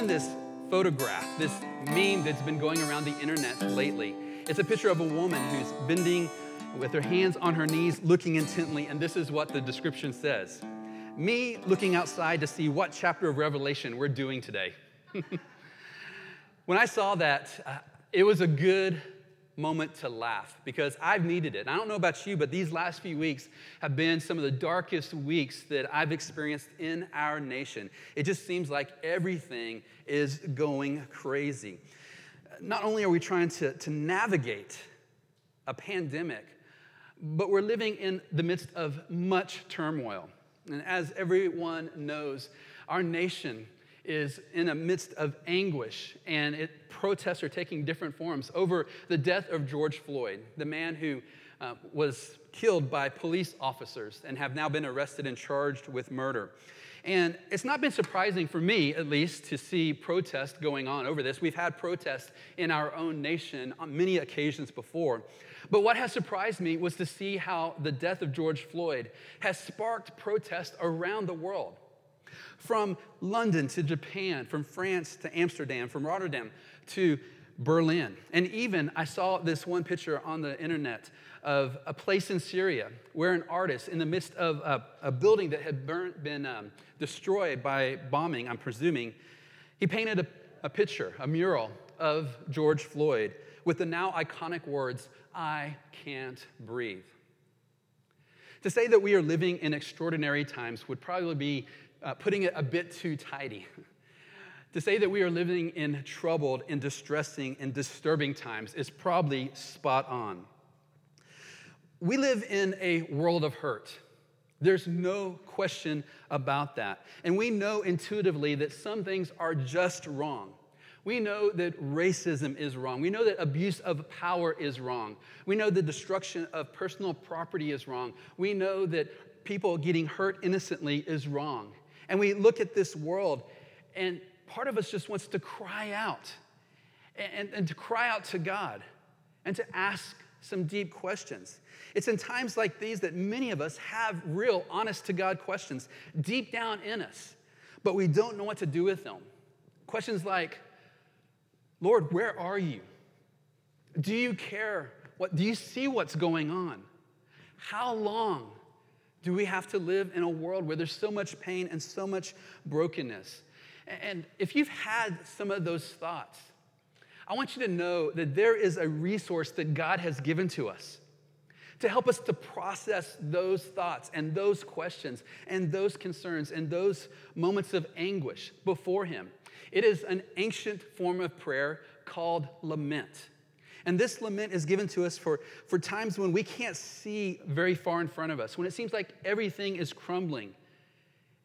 There's this photograph, this meme that's been going around the internet lately. It's a picture of a woman who's bending with her hands on her knees, looking intently, and this is what the description says Me looking outside to see what chapter of Revelation we're doing today. when I saw that, uh, it was a good moment to laugh because I've needed it. I don't know about you, but these last few weeks have been some of the darkest weeks that I've experienced in our nation. It just seems like everything is going crazy. Not only are we trying to, to navigate a pandemic, but we're living in the midst of much turmoil. And as everyone knows, our nation is in the midst of anguish, and it, protests are taking different forms over the death of George Floyd, the man who uh, was killed by police officers and have now been arrested and charged with murder. And it's not been surprising for me, at least, to see protests going on over this. We've had protests in our own nation on many occasions before. But what has surprised me was to see how the death of George Floyd has sparked protests around the world from London to Japan, from France to Amsterdam, from Rotterdam to Berlin. And even I saw this one picture on the internet of a place in Syria where an artist, in the midst of a, a building that had burnt, been um, destroyed by bombing, I'm presuming, he painted a, a picture, a mural of George Floyd with the now iconic words, I can't breathe. To say that we are living in extraordinary times would probably be uh, putting it a bit too tidy. to say that we are living in troubled and distressing and disturbing times is probably spot on. We live in a world of hurt. There's no question about that. And we know intuitively that some things are just wrong. We know that racism is wrong. We know that abuse of power is wrong. We know the destruction of personal property is wrong. We know that people getting hurt innocently is wrong. And we look at this world, and part of us just wants to cry out and, and to cry out to God and to ask some deep questions. It's in times like these that many of us have real, honest to God questions deep down in us, but we don't know what to do with them. Questions like, Lord, where are you? Do you care? What, do you see what's going on? How long do we have to live in a world where there's so much pain and so much brokenness? And if you've had some of those thoughts, I want you to know that there is a resource that God has given to us to help us to process those thoughts and those questions and those concerns and those moments of anguish before Him. It is an ancient form of prayer called lament. And this lament is given to us for, for times when we can't see very far in front of us, when it seems like everything is crumbling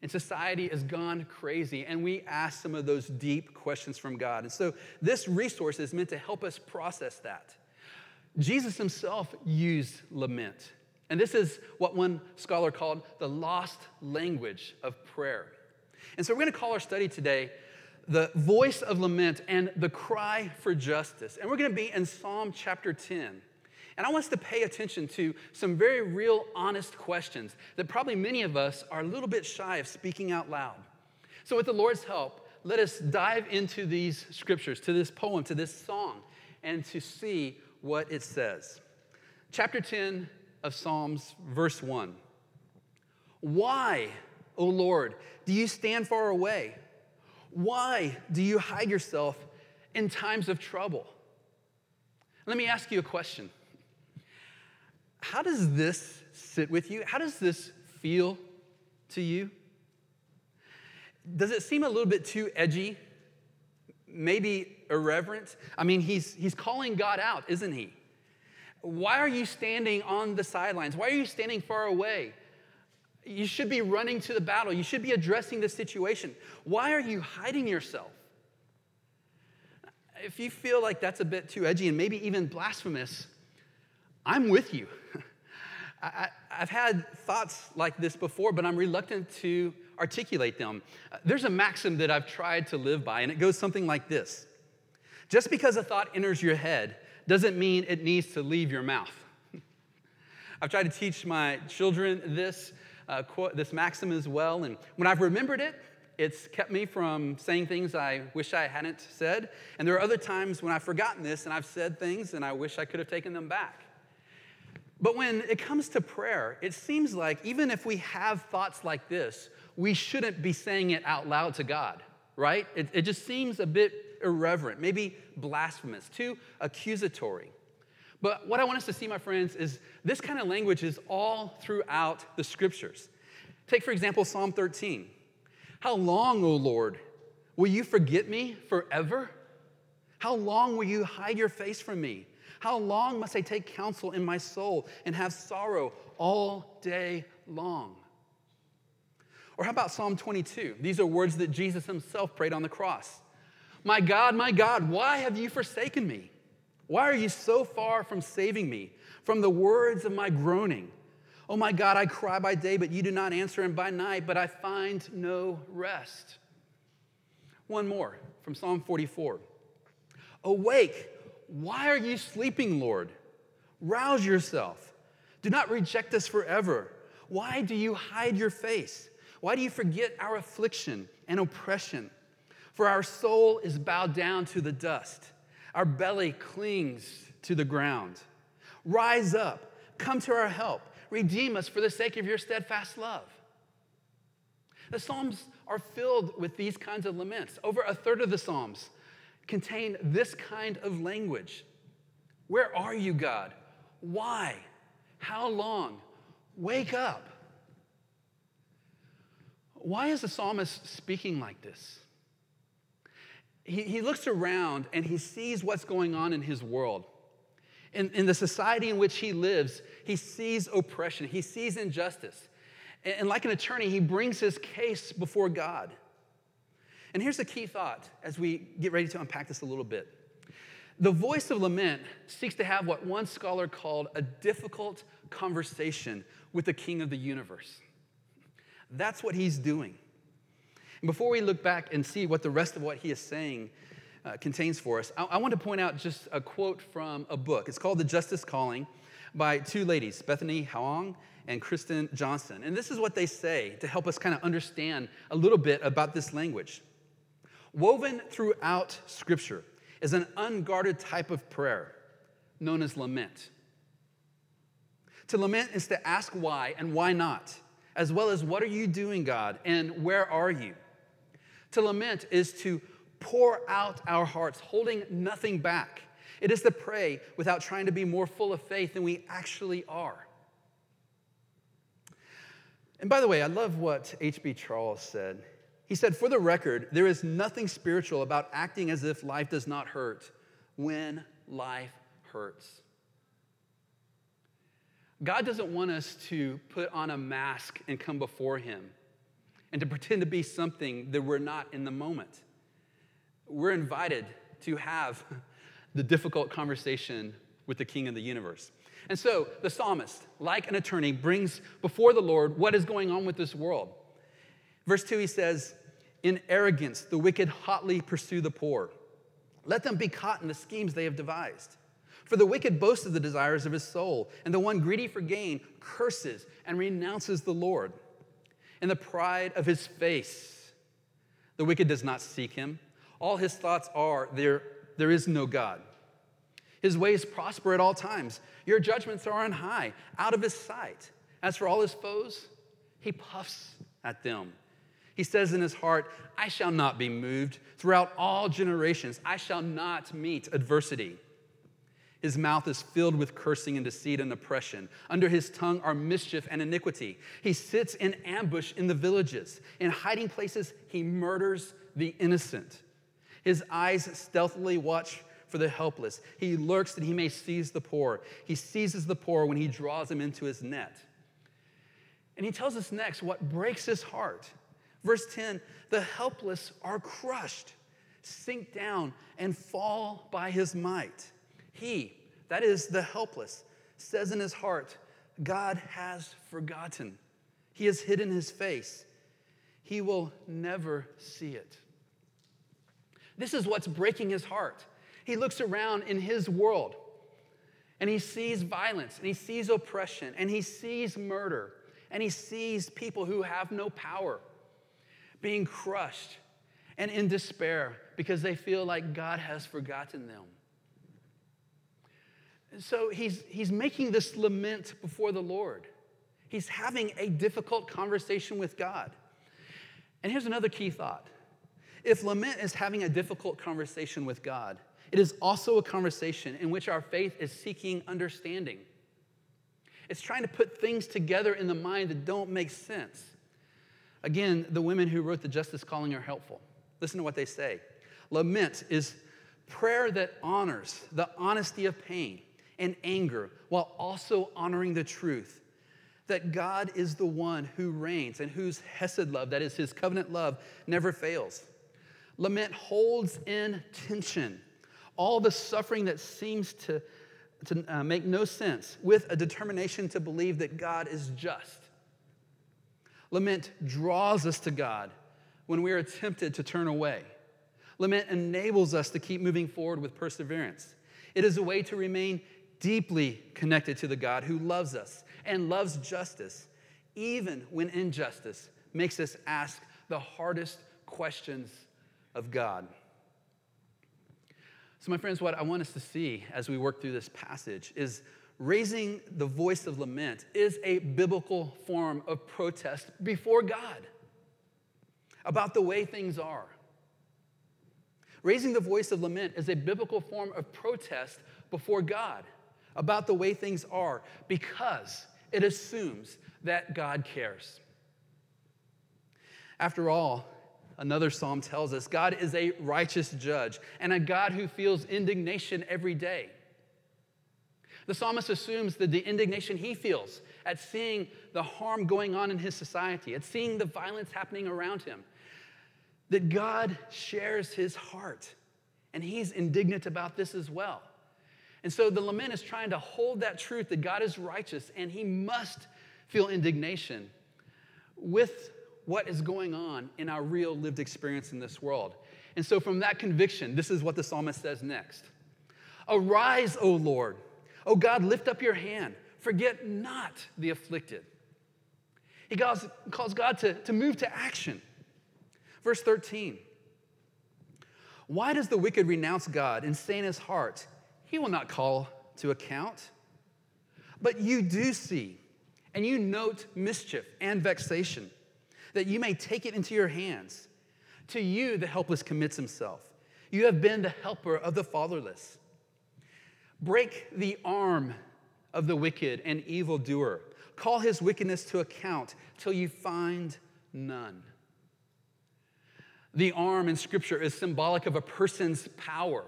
and society has gone crazy, and we ask some of those deep questions from God. And so this resource is meant to help us process that. Jesus himself used lament. And this is what one scholar called the lost language of prayer. And so we're going to call our study today the voice of lament and the cry for justice. And we're going to be in Psalm chapter 10. And I want us to pay attention to some very real, honest questions that probably many of us are a little bit shy of speaking out loud. So, with the Lord's help, let us dive into these scriptures, to this poem, to this song, and to see what it says. Chapter 10 of Psalms, verse 1. Why, O Lord, do you stand far away? Why do you hide yourself in times of trouble? Let me ask you a question. How does this sit with you? How does this feel to you? Does it seem a little bit too edgy? Maybe irreverent? I mean, he's, he's calling God out, isn't he? Why are you standing on the sidelines? Why are you standing far away? You should be running to the battle. You should be addressing the situation. Why are you hiding yourself? If you feel like that's a bit too edgy and maybe even blasphemous, I'm with you. I, have had thoughts like this before, but I'm reluctant to articulate them. Uh, there's a maxim that I've tried to live by, and it goes something like this Just because a thought enters your head doesn't mean it needs to leave your mouth. I've tried to teach my children this uh, quote, this maxim as well. And when I've remembered it, It's kept me from saying things I wish I hadn't said. And there are other times when I've forgotten this and I've said things and I wish I could have taken them back. But when it comes to prayer, it seems like even if we have thoughts like this, we shouldn't be saying it out loud to God, right? It, it just seems a bit irreverent, maybe blasphemous, too accusatory. But what I want us to see, my friends, is this kind of language is all throughout the scriptures. Take, for example, Psalm 13. How long, O Lord, will you forget me forever? How long will you hide your face from me? How long must I take counsel in my soul and have sorrow all day long? Or how about Psalm 22? These are words that Jesus himself prayed on the cross. My God, my God, why have you forsaken me? Why are you so far from saving me from the words of my groaning? Oh my God, I cry by day, but you do not answer, and by night, but I find no rest. One more from Psalm 44 Awake, why are you sleeping, Lord? Rouse yourself. Do not reject us forever. Why do you hide your face? Why do you forget our affliction and oppression? For our soul is bowed down to the dust, our belly clings to the ground. Rise up, come to our help, redeem us for the sake of your steadfast love. The Psalms are filled with these kinds of laments. Over a third of the Psalms contain this kind of language Where are you, God? Why? How long? Wake up. Why is the psalmist speaking like this? He, he looks around and he sees what's going on in his world. In, in the society in which he lives, he sees oppression, he sees injustice. And, and like an attorney, he brings his case before God. And here's the key thought as we get ready to unpack this a little bit. The voice of lament seeks to have what one scholar called a difficult conversation with the king of the universe. That's what he's doing. And before we look back and see what the rest of what he is saying uh, contains for us, I, I want to point out just a quote from a book. It's called The Justice Calling by two ladies, Bethany Hoang and Kristen Johnson. And this is what they say to help us kind of understand a little bit about this language. Woven throughout Scripture is an unguarded type of prayer known as lament. To lament is to ask why and why not, as well as what are you doing, God, and where are you? To lament is to pour out our hearts, holding nothing back. It is to pray without trying to be more full of faith than we actually are. And by the way, I love what H.B. Charles said. He said, For the record, there is nothing spiritual about acting as if life does not hurt when life hurts. God doesn't want us to put on a mask and come before Him and to pretend to be something that we're not in the moment. We're invited to have the difficult conversation with the King of the universe. And so the psalmist, like an attorney, brings before the Lord what is going on with this world. Verse 2, he says, In arrogance, the wicked hotly pursue the poor. Let them be caught in the schemes they have devised. For the wicked boasts of the desires of his soul, and the one greedy for gain curses and renounces the Lord. In the pride of his face, the wicked does not seek him. All his thoughts are, there, there is no God. His ways prosper at all times. Your judgments are on high, out of his sight. As for all his foes, he puffs at them. He says in his heart, I shall not be moved. Throughout all generations, I shall not meet adversity. His mouth is filled with cursing and deceit and oppression. Under his tongue are mischief and iniquity. He sits in ambush in the villages. In hiding places, he murders the innocent. His eyes stealthily watch for the helpless. He lurks that he may seize the poor. He seizes the poor when he draws them into his net. And he tells us next what breaks his heart. Verse 10 the helpless are crushed, sink down, and fall by his might. He, that is the helpless, says in his heart, God has forgotten. He has hidden his face. He will never see it. This is what's breaking his heart. He looks around in his world and he sees violence and he sees oppression and he sees murder and he sees people who have no power being crushed, and in despair because they feel like God has forgotten them. So he's, he's making this lament before the Lord. He's having a difficult conversation with God. And here's another key thought if lament is having a difficult conversation with God, it is also a conversation in which our faith is seeking understanding. It's trying to put things together in the mind that don't make sense. Again, the women who wrote the Justice Calling are helpful. Listen to what they say. Lament is prayer that honors the honesty of pain and anger while also honoring the truth that God is the one who reigns and whose Hesed love, that is his covenant love, never fails. Lament holds in tension all the suffering that seems to, to uh, make no sense with a determination to believe that God is just. Lament draws us to God when we are tempted to turn away. Lament enables us to keep moving forward with perseverance. It is a way to remain deeply connected to the God who loves us and loves justice, even when injustice makes us ask the hardest questions of God. So, my friends, what I want us to see as we work through this passage is raising the voice of lament is a biblical form of protest before God about the way things are. Raising the voice of lament is a biblical form of protest before God about the way things are because it assumes that God cares. After all, another psalm tells us God is a righteous judge and a God who feels indignation every day. The psalmist assumes that the indignation he feels at seeing the harm going on in his society, at seeing the violence happening around him, that God shares his heart and he's indignant about this as well. And so the lament is trying to hold that truth that God is righteous and he must feel indignation with what is going on in our real lived experience in this world. And so, from that conviction, this is what the psalmist says next Arise, O Lord. O God, lift up your hand. Forget not the afflicted. He calls, calls God to, to move to action. Verse 13 Why does the wicked renounce God and say in his heart, He will not call to account? But you do see, and you note mischief and vexation, that you may take it into your hands. To you, the helpless commits himself. You have been the helper of the fatherless. Break the arm of the wicked and evildoer. Call his wickedness to account till you find none. The arm in Scripture is symbolic of a person's power.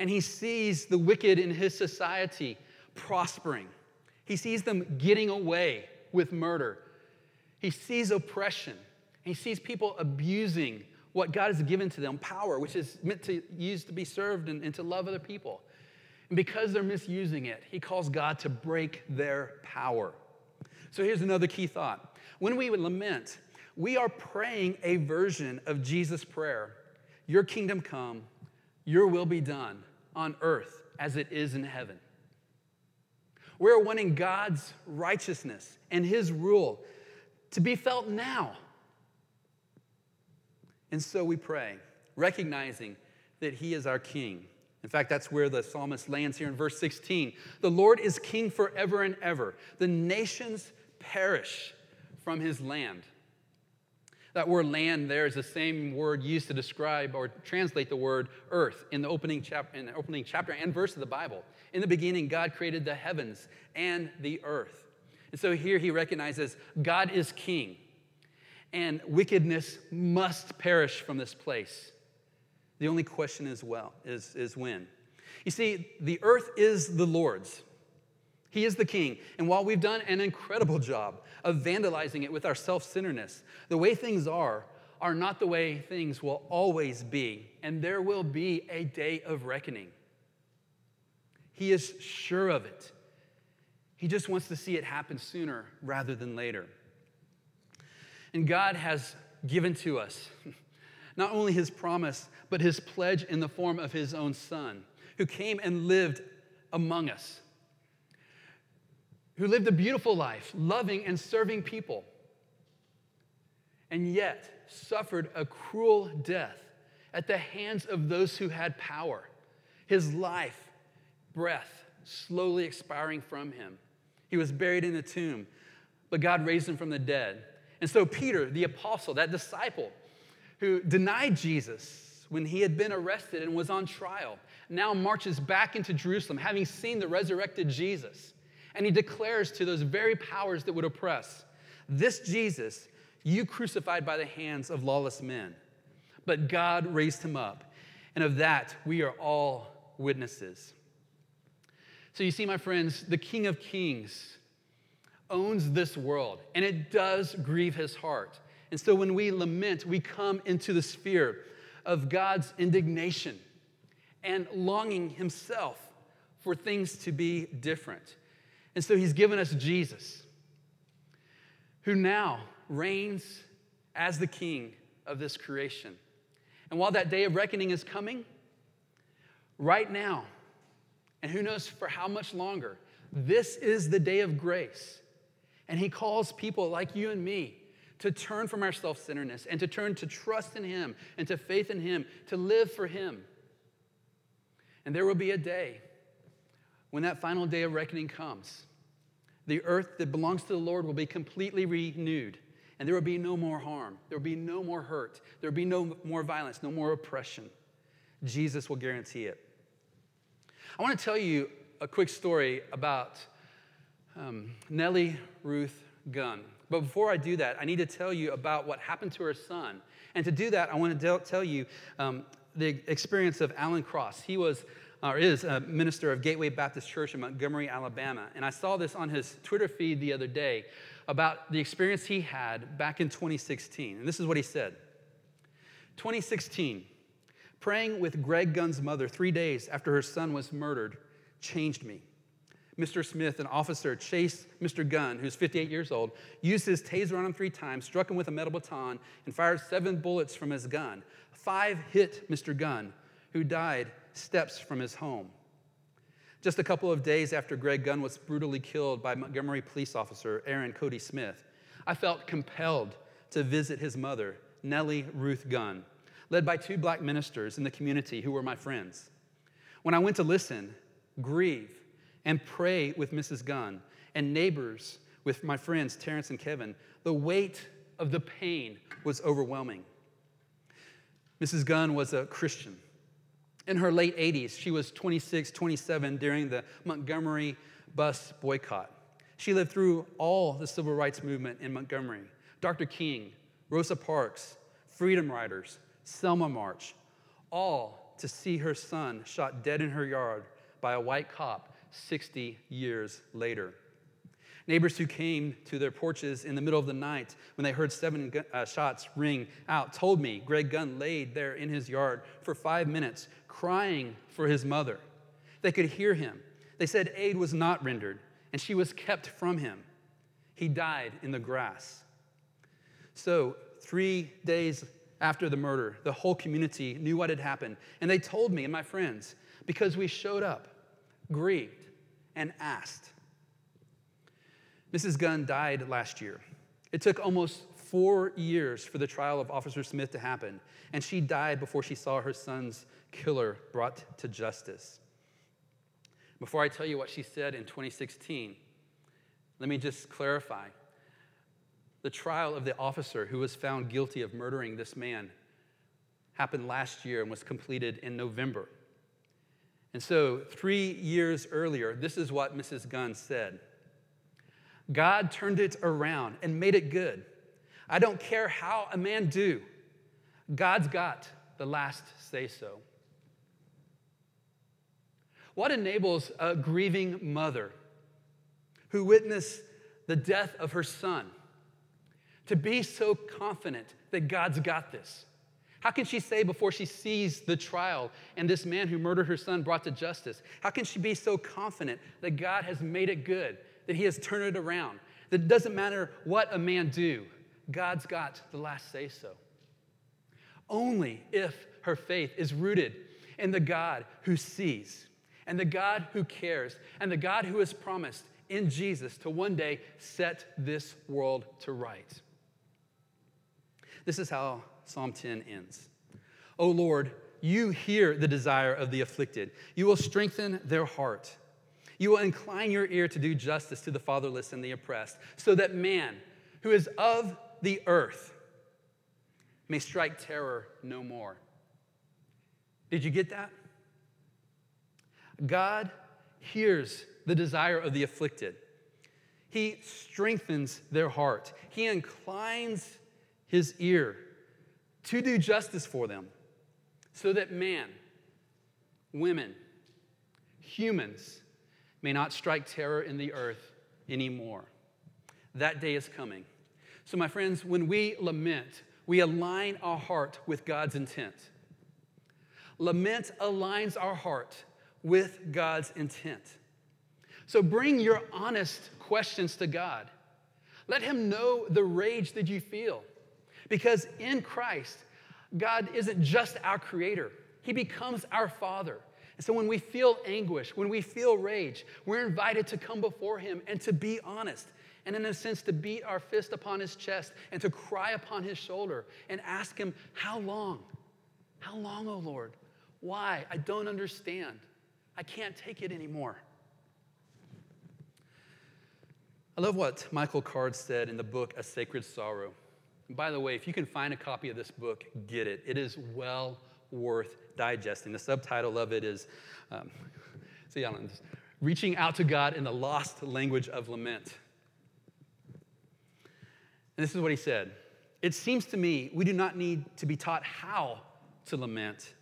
And he sees the wicked in his society prospering. He sees them getting away with murder. He sees oppression. He sees people abusing what God has given to them power, which is meant to use to be served and, and to love other people. And because they're misusing it, he calls God to break their power. So here's another key thought. When we lament, we are praying a version of Jesus' prayer Your kingdom come, your will be done on earth as it is in heaven. We're wanting God's righteousness and his rule to be felt now. And so we pray, recognizing that he is our king. In fact, that's where the psalmist lands here in verse 16. The Lord is king forever and ever. The nations perish from his land. That word land there is the same word used to describe or translate the word earth in the opening, chap- in the opening chapter and verse of the Bible. In the beginning, God created the heavens and the earth. And so here he recognizes God is king, and wickedness must perish from this place. The only question is well is, is when. You see, the earth is the Lord's. He is the king. And while we've done an incredible job of vandalizing it with our self centeredness, the way things are are not the way things will always be. And there will be a day of reckoning. He is sure of it. He just wants to see it happen sooner rather than later. And God has given to us not only his promise, but his pledge in the form of his own son, who came and lived among us, who lived a beautiful life, loving and serving people. And yet, suffered a cruel death at the hands of those who had power. His life, breath, slowly expiring from him. He was buried in a tomb, but God raised him from the dead. And so, Peter, the apostle, that disciple who denied Jesus when he had been arrested and was on trial, now marches back into Jerusalem, having seen the resurrected Jesus. And he declares to those very powers that would oppress This Jesus you crucified by the hands of lawless men, but God raised him up. And of that we are all witnesses. So you see, my friends, the King of Kings owns this world, and it does grieve his heart. And so when we lament, we come into the sphere of God's indignation and longing himself for things to be different. And so he's given us Jesus, who now reigns as the king of this creation. And while that day of reckoning is coming, right now, and who knows for how much longer, this is the day of grace. And he calls people like you and me to turn from our self centeredness and to turn to trust in him and to faith in him, to live for him. And there will be a day when that final day of reckoning comes. The earth that belongs to the Lord will be completely renewed, and there will be no more harm. There will be no more hurt. There will be no more violence, no more oppression. Jesus will guarantee it. I want to tell you a quick story about um, Nellie Ruth Gunn. But before I do that, I need to tell you about what happened to her son. And to do that, I want to tell you um, the experience of Alan Cross. He was Uh, or is a minister of Gateway Baptist Church in Montgomery, Alabama. And I saw this on his Twitter feed the other day about the experience he had back in 2016. And this is what he said 2016, praying with Greg Gunn's mother three days after her son was murdered changed me. Mr. Smith, an officer, chased Mr. Gunn, who's 58 years old, used his taser on him three times, struck him with a metal baton, and fired seven bullets from his gun. Five hit Mr. Gunn, who died steps from his home. Just a couple of days after Greg Gunn was brutally killed by Montgomery police officer Aaron Cody Smith, I felt compelled to visit his mother, Nellie Ruth Gunn, led by two black ministers in the community who were my friends. When I went to listen, grieve, and pray with Mrs. Gunn and neighbors with my friends Terrence and Kevin, the weight of the pain was overwhelming. Mrs. Gunn was a Christian. In her late 80s, she was 26, 27 during the Montgomery bus boycott. She lived through all the civil rights movement in Montgomery Dr. King, Rosa Parks, Freedom Riders, Selma March, all to see her son shot dead in her yard by a white cop 60 years later. Neighbors who came to their porches in the middle of the night when they heard seven uh, shots ring out told me Greg Gunn laid there in his yard for five minutes crying for his mother. They could hear him. They said aid was not rendered, and she was kept from him. He died in the grass. So, three days after the murder, the whole community knew what had happened. And they told me and my friends because we showed up, grieved, and asked. Mrs. Gunn died last year. It took almost four years for the trial of Officer Smith to happen, and she died before she saw her son's killer brought to justice. Before I tell you what she said in 2016, let me just clarify. The trial of the officer who was found guilty of murdering this man happened last year and was completed in November. And so, three years earlier, this is what Mrs. Gunn said God turned it around and made it good. I don't care how a man do, God's got the last say so. What enables a grieving mother who witnessed the death of her son to be so confident that God's got this? How can she say before she sees the trial and this man who murdered her son brought to justice, how can she be so confident that God has made it good, that he has turned it around, that it doesn't matter what a man do, God's got the last say so? Only if her faith is rooted in the God who sees and the God who cares, and the God who has promised in Jesus to one day set this world to right. This is how Psalm 10 ends. O Lord, you hear the desire of the afflicted. You will strengthen their heart. You will incline your ear to do justice to the fatherless and the oppressed, so that man, who is of the earth, may strike terror no more. Did you get that? God hears the desire of the afflicted. He strengthens their heart. He inclines his ear to do justice for them so that man, women, humans may not strike terror in the earth anymore. That day is coming. So, my friends, when we lament, we align our heart with God's intent. Lament aligns our heart with God's intent. So, bring your honest questions to God. Let Him know the rage that you feel. Because in Christ, God isn't just our creator, He becomes our Father. And so when we feel anguish, when we feel rage, we're invited to come before Him and to be honest. And in a sense, to beat our fist upon His chest and to cry upon His shoulder and ask Him, How long? How long, O oh Lord? Why? I don't understand. I can't take it anymore. I love what Michael Card said in the book A Sacred Sorrow. And by the way, if you can find a copy of this book, get it. It is well worth digesting. The subtitle of it is, um, see, don't Reaching Out to God in the Lost Language of Lament. And this is what he said It seems to me we do not need to be taught how to lament.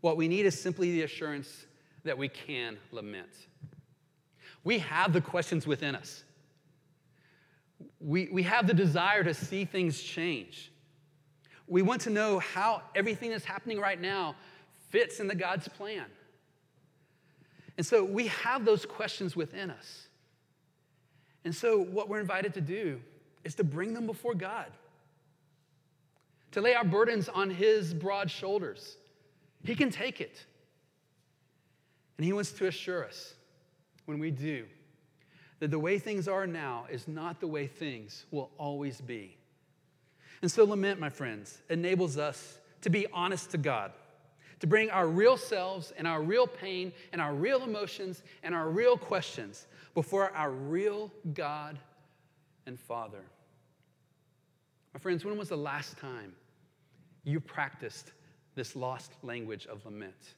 What we need is simply the assurance that we can lament. We have the questions within us we, we have the desire to see things change. We want to know how everything that's happening right now fits in the God's plan. And so we have those questions within us. And so what we're invited to do is to bring them before God, to lay our burdens on His broad shoulders. He can take it. And He wants to assure us when we do that the way things are now is not the way things will always be. And so, lament, my friends, enables us to be honest to God, to bring our real selves and our real pain and our real emotions and our real questions before our real God and Father. My friends, when was the last time you practiced this lost language of lament?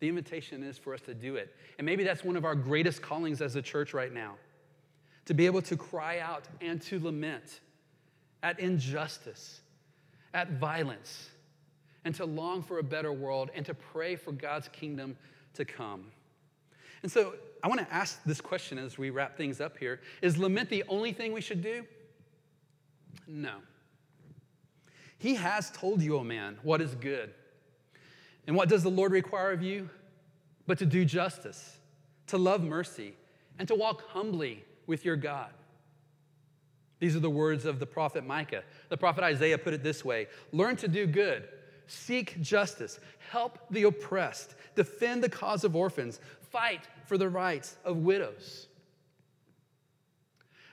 The invitation is for us to do it. And maybe that's one of our greatest callings as a church right now to be able to cry out and to lament at injustice, at violence, and to long for a better world and to pray for God's kingdom to come. And so I want to ask this question as we wrap things up here Is lament the only thing we should do? No. He has told you, O oh man, what is good. And what does the Lord require of you? But to do justice, to love mercy, and to walk humbly with your God. These are the words of the prophet Micah. The prophet Isaiah put it this way Learn to do good, seek justice, help the oppressed, defend the cause of orphans, fight for the rights of widows.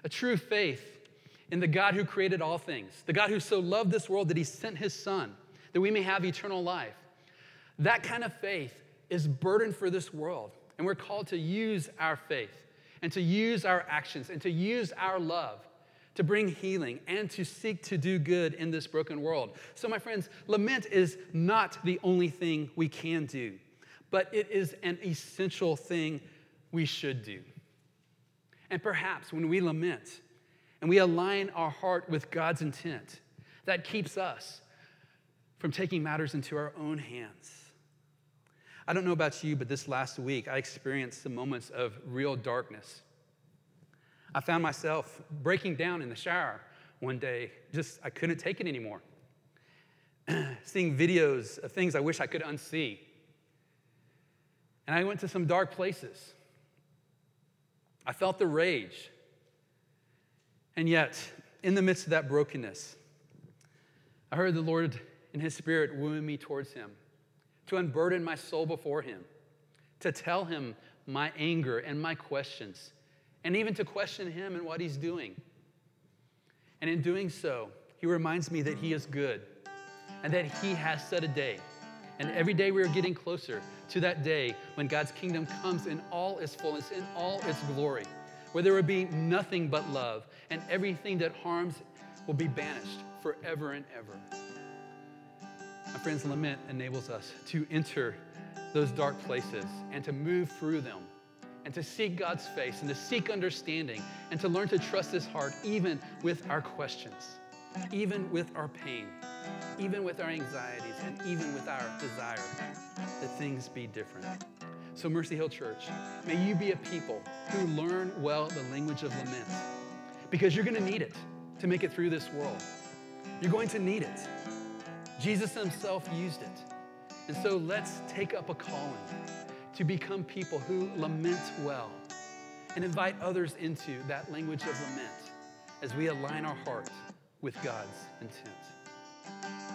A true faith in the God who created all things, the God who so loved this world that he sent his son that we may have eternal life. That kind of faith is burden for this world. And we're called to use our faith and to use our actions and to use our love to bring healing and to seek to do good in this broken world. So, my friends, lament is not the only thing we can do, but it is an essential thing we should do. And perhaps when we lament and we align our heart with God's intent, that keeps us from taking matters into our own hands. I don't know about you, but this last week I experienced some moments of real darkness. I found myself breaking down in the shower one day, just I couldn't take it anymore. Seeing videos of things I wish I could unsee. And I went to some dark places. I felt the rage. And yet, in the midst of that brokenness, I heard the Lord in His Spirit wooing me towards Him to unburden my soul before Him, to tell Him my anger and my questions, and even to question Him and what He's doing. And in doing so, He reminds me that He is good and that He has set a day. And every day we are getting closer to that day when God's kingdom comes in all its fullness, in all its glory, where there will be nothing but love, and everything that harms will be banished forever and ever. My friends, lament enables us to enter those dark places and to move through them and to seek God's face and to seek understanding and to learn to trust His heart even with our questions, even with our pain, even with our anxieties, and even with our desire that things be different. So, Mercy Hill Church, may you be a people who learn well the language of lament because you're going to need it to make it through this world. You're going to need it. Jesus Himself used it. And so let's take up a calling to become people who lament well and invite others into that language of lament as we align our heart with God's intent.